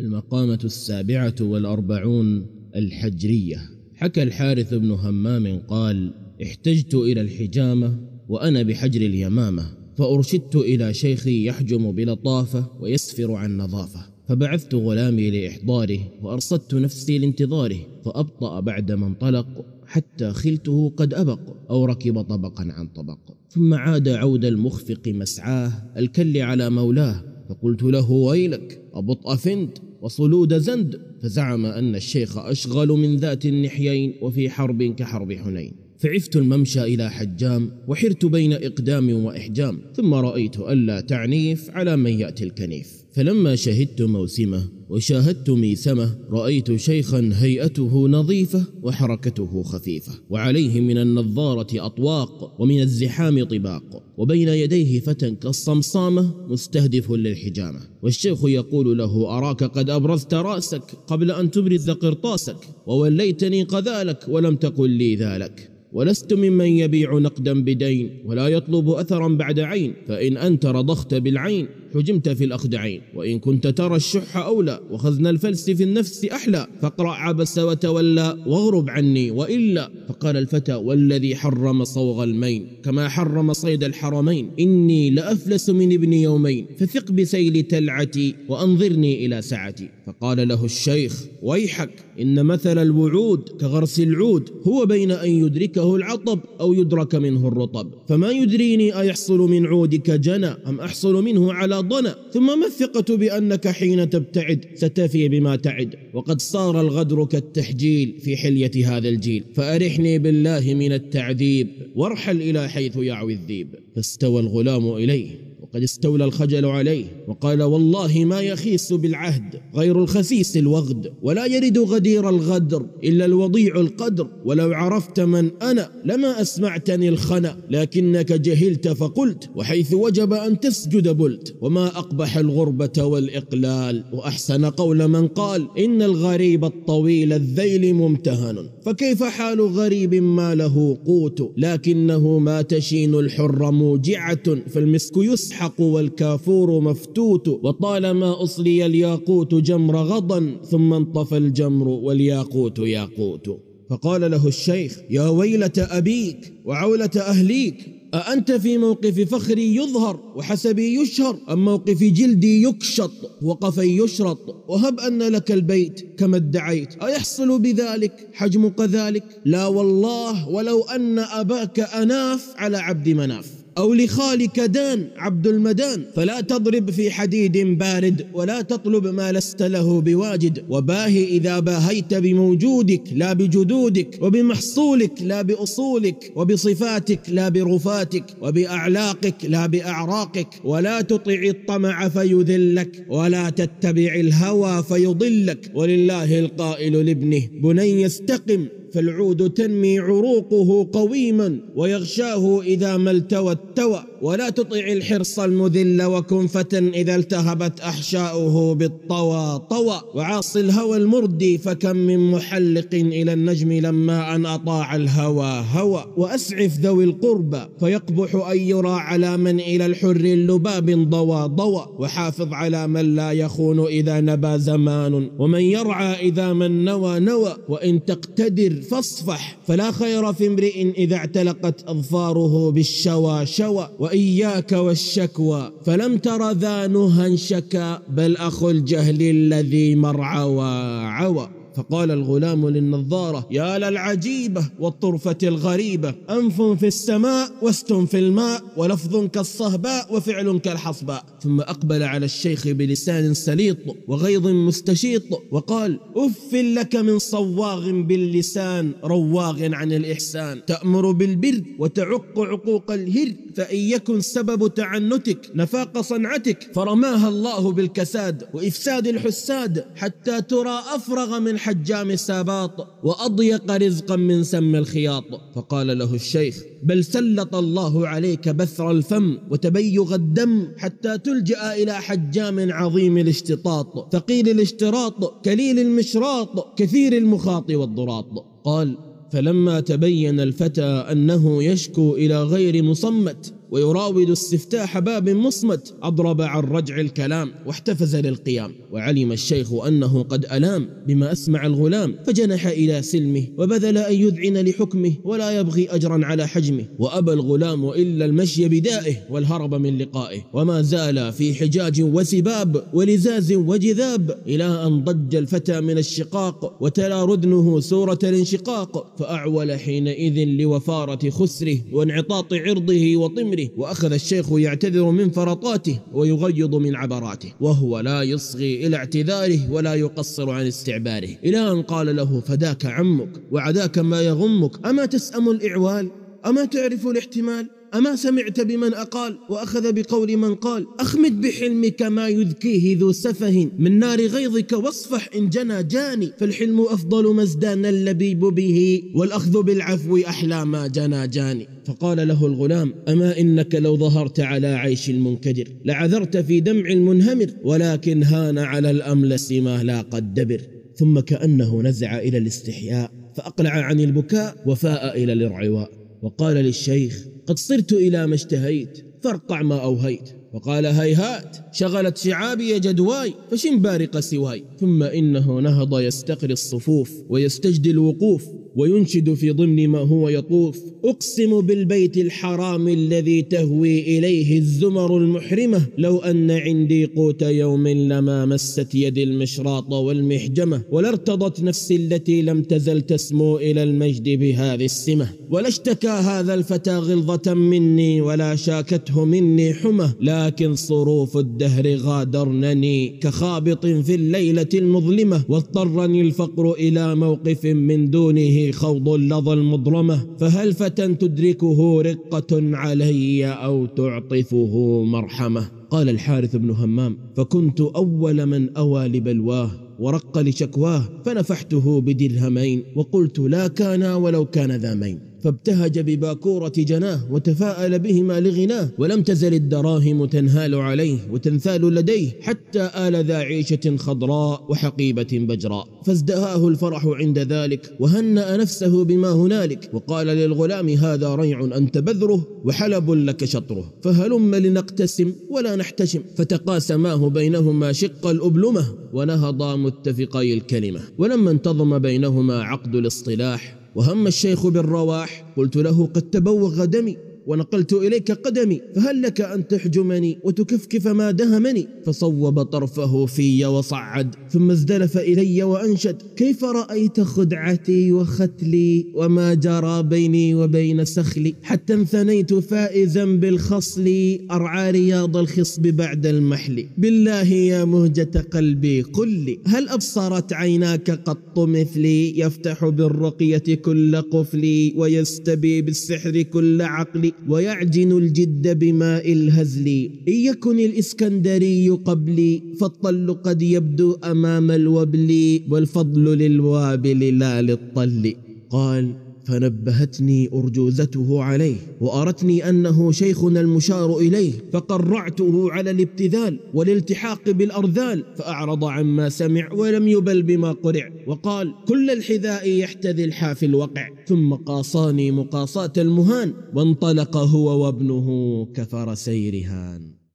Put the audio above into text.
المقامة السابعة والأربعون الحجرية. حكى الحارث بن همام قال احتجت إلى الحجامة وأنا بحجر اليمامة فأرشدت إلى شيخي يحجم بلطافة ويسفر عن نظافة. فبعثت غلامي لإحضاره وأرصدت نفسي لانتظاره فأبطأ بعد ما انطلق حتى خلته قد أبق أو ركب طبقا عن طبق. ثم عاد عود المخفق مسعاه الكل على مولاه فقلت له ويلك أبطأ فند وصلود زند. فزعم أن الشيخ أشغل من ذات النحيين وفي حرب كحرب حنين. فعفت الممشى إلى حجام وحرت بين إقدام وإحجام ثم رأيت ألا تعنيف على من يأتي الكنيف. فلما شهدت موسمه وشاهدت ميسمه رأيت شيخا هيئته نظيفة وحركته خفيفة وعليه من النظارة أطواق ومن الزحام طباق وبين يديه فتى كالصمصامة مستهدف للحجامة. والشيخ يقول له أراك قد أبرزت رأسك قبل أن تبرز قرطاسك ووليتني قذالك ولم تقل لي ذلك. ولست ممن يبيع نقدا بدين ولا يطلب أثرا بعد عين فإن أنت رضخت بالعين. حجمت في الأخدعين وإن كنت ترى الشح أولى وخزن الفلس في النفس أحلى. فاقرأ عبس وتولى واغرب عني وإلا. فقال الفتى والذي حرم صوغ المين كما حرم صيد الحرمين. إني لأفلس من ابن يومين فثق بسيل تلعتي وأنظرني إلى سعتي. فقال له الشيخ ويحك إن مثل الوعود كغرس العود هو بين أن يدركه العطب أو يدرك منه الرطب. فما يدريني أيحصل من عودك جنى أم أحصل منه على ضنى ثم ما الثقة بأنك حين تبتعد ستفي بما تعد؟ وقد صار الغدر كالتحجيل في حلية هذا الجيل. فأرحني بالله من التعذيب وارحل إلى حيث يعوي الذيب. فاستوى الغلام إليه. وقد استولى الخجل عليه وقال والله ما يخيس بالعهد غير الخسيس الوغد ولا يرد غدير الغدر إلا الوضيع القدر ولو عرفت من أنا لما أسمعتني الخنا لكنك جهلت فقلت وحيث وجب أن تسجد بلت وما أقبح الغربة والإقلال وأحسن قول من قال إن الغريب الطويل الذيل ممتهن فكيف حال غريب ما له قوت لكنه ما تشين الحر موجعة فالمسك يسحب يسحق والكافور مفتوت وطالما أصلي الياقوت جمر غضا ثم انطفى الجمر والياقوت ياقوت فقال له الشيخ يا ويلة أبيك وعولة أهليك أأنت في موقف فخري يظهر وحسبي يشهر أم موقف جلدي يكشط وقفي يشرط؟ وهب أن لك البيت كما ادعيت أيحصل بذلك حجم قذلك؟ لا والله ولو أن أباك أناف على عبد مناف. أو لخالك دان عبد المدان فلا تضرب في حديد بارد ولا تطلب ما لست له بواجد. وباهي إذا باهيت بموجودك لا بجدودك وبمحصولك لا بأصولك وبصفاتك لا برفاتك وبأعلاقك لا بأعراقك. ولا تطع الطمع فيذلك ولا تتبع الهوى فيضلك. ولله القائل لابنه بني استقم. فالعود تنمي عروقه قويما ويغشاه إذا ما التوى التوى. ولا تطع الحرص المذل وكن فتى إذا التهبت أحشاؤه بالطوى طوى. وعاص الهوى المردي فكم من محلق إلى النجم لما أن أطاع الهوى هوى. وأسعف ذوي القربى فيقبح أن يرى على من إلى الحر اللباب ضوى ضوى. وحافظ على من لا يخون إذا نبى زمان. ومن يرعى إذا من نوى نوى. وإن تقتدر فاصفح. فلا خير في امرئ إذا اعتلقت أظفاره بالشوى. شوى. وإياك والشكوى. فلم تر ذا نهى شكا بل أخو الجهل الذي ما ارعوى عوى. فقال الغلام للنظارة يا للعجيبة والطرفة الغريبة أنف في السماء واست في الماء ولفظ كالصهباء وفعل كالحصباء. ثم أقبل على الشيخ بلسان سليط وغيظ مستشيط وقال أف لك من صواغ باللسان رواغ عن الإحسان تأمر بالبر وتعق عقوق الهر. فإن يكن سبب تعنتك نفاق صنعتك فرماها الله بالكساد وإفساد الحساد حتى ترى أفرغ من حجام الساباط وأضيق رزقا من سم الخياط. فقال له الشيخ بل سلط الله عليك بثر الفم وتبيغ الدم حتى تلجأ إلى حجام عظيم الاشتطاط ثقيل الاشتراط كليل المشراط كثير المخاط والضراط. قال فلما تبين الفتى أنه يشكو إلى غير مصمت ويراود استفتاح باب مصمت أضرب عن رجع الكلام واحتفز للقيام. وعلم الشيخ أنه قد ألام بما أسمع الغلام فجنح إلى سلمه وبذل أن يذعن لحكمه ولا يبغي أجرا على حجمه. وأبى الغلام إلا المشي بدائه والهرب من لقائه. وما زال في حجاج وسباب ولزاز وجذاب إلى أن ضج الفتى من الشقاق وتلا ردنه سورة الانشقاق فأعول حينئذ لوفارة خسره وانعطاط عرضه وطمره. وأخذ الشيخ يعتذر من فرطاته ويغيض من عبراته وهو لا يصغي إلى اعتذاره ولا يقصر عن استعباره. إلى أن قال له فداك عمك وعداك ما يغمك أما تسأم الإعوال؟ أما تعرف الاحتمال؟ أما سمعت بمن أقال وأخذ بقول من قال أخمد بحلمك ما يذكيه ذو سفه من نار غيظك واصفح إن جنى جاني فالحلم أفضل ما ازدان اللبيب به والأخذ بالعفو أحلى ما جنى جاني. فقال له الغلام أما إنك لو ظهرت على عيشي المنكدر لعذرت في دمعي المنهمر ولكن هان على الأملس ما لاقى الدبر. ثم كأنه نزع إلى الاستحياء فأقلع عن البكاء وفاء إلى الإرعواء. وقال للشيخ قد صرت إلى ما اشتهيت فارقع ما أوهيت. وقال هيهات شغلت شعابي جدواي فشم بارق سواي ثم إنه نهض يستقري الصفوف ويستجدي الوقوف. وينشد في ضمن ما هو يطوف أقسم بالبيت الحرام الذي تهوي إليه الزمر المحرمة لو أن عندي قوت يوم لما مست يدي المشراط والمحجمة ولارتضت نفسي التي لم تزل تسمو إلى المجد بهذه السمة. ولا اشتكى هذا الفتى غلظة مني ولا شاكته مني حمى لكن صروف الدهر غادرنني كخابط في الليلة المظلمة واضطرني الفقر إلى موقف من دونه خوض اللظى المضرمة فهل فتى تدركه رقة علي أو تعطفه مرحمة؟ قال الحارث بن همام فكنت أول من أوى لبلواه ورق لشكواه فنفحته بدرهمين وقلت لا كان ولو كان ذا مين. فابتهج بباكورة جناه وتفاءل بهما لغناه ولم تزل الدراهم تنهال عليه وتنثال لديه حتى آل ذا عيشة خضراء وحقيبة بجراء. فازدهاه الفرح عند ذلك وهنأ نفسه بما هنالك وقال للغلام هذا ريع أنت بذره وحلب لك شطره فهلم لنقتسم ولا نحتشم. فتقاسماه بينهما شق الأبلمة ونهضا متفقي الكلمة. ولما انتظم بينهما عقد الاصطلاح وهم الشيخ بالرواح. قلت له قد تبوغ دمي. ونقلت إليك قدمي فهل لك أن تحجمني وتكفكف ما دهمني؟ فصوب طرفه في وصعد ثم ازدلف إلي وأنشد كيف رأيت خدعتي وختلي وما جرى بيني وبين سخلي؟ حتى انثنيت فائزا بالخصل أرعى رياض الخصب بعد المحل. بالله يا مهجة قلبي قل لي هل أبصرت عيناك قط مثلي؟ يفتح بالرقية كل قفلي ويستبي بالسحر كل عقلي. ويعجن الجد بماء الهزل. إن يكن الإسكندري قبلي فالطل قد يبدو أمام الوبل والفضل للوابل لا للطل. قال فنبهتني أرجوزته عليه وأرتني أنه شيخنا المشار إليه فقرعته على الابتذال والالتحاق بالأرذال فأعرض عما سمع ولم يبل بما قرع وقال كل الحذاء يحتذي الحافي الوقع ثم قاصاني مقاصاة المهان وانطلق هو وابنه كفرسي رهان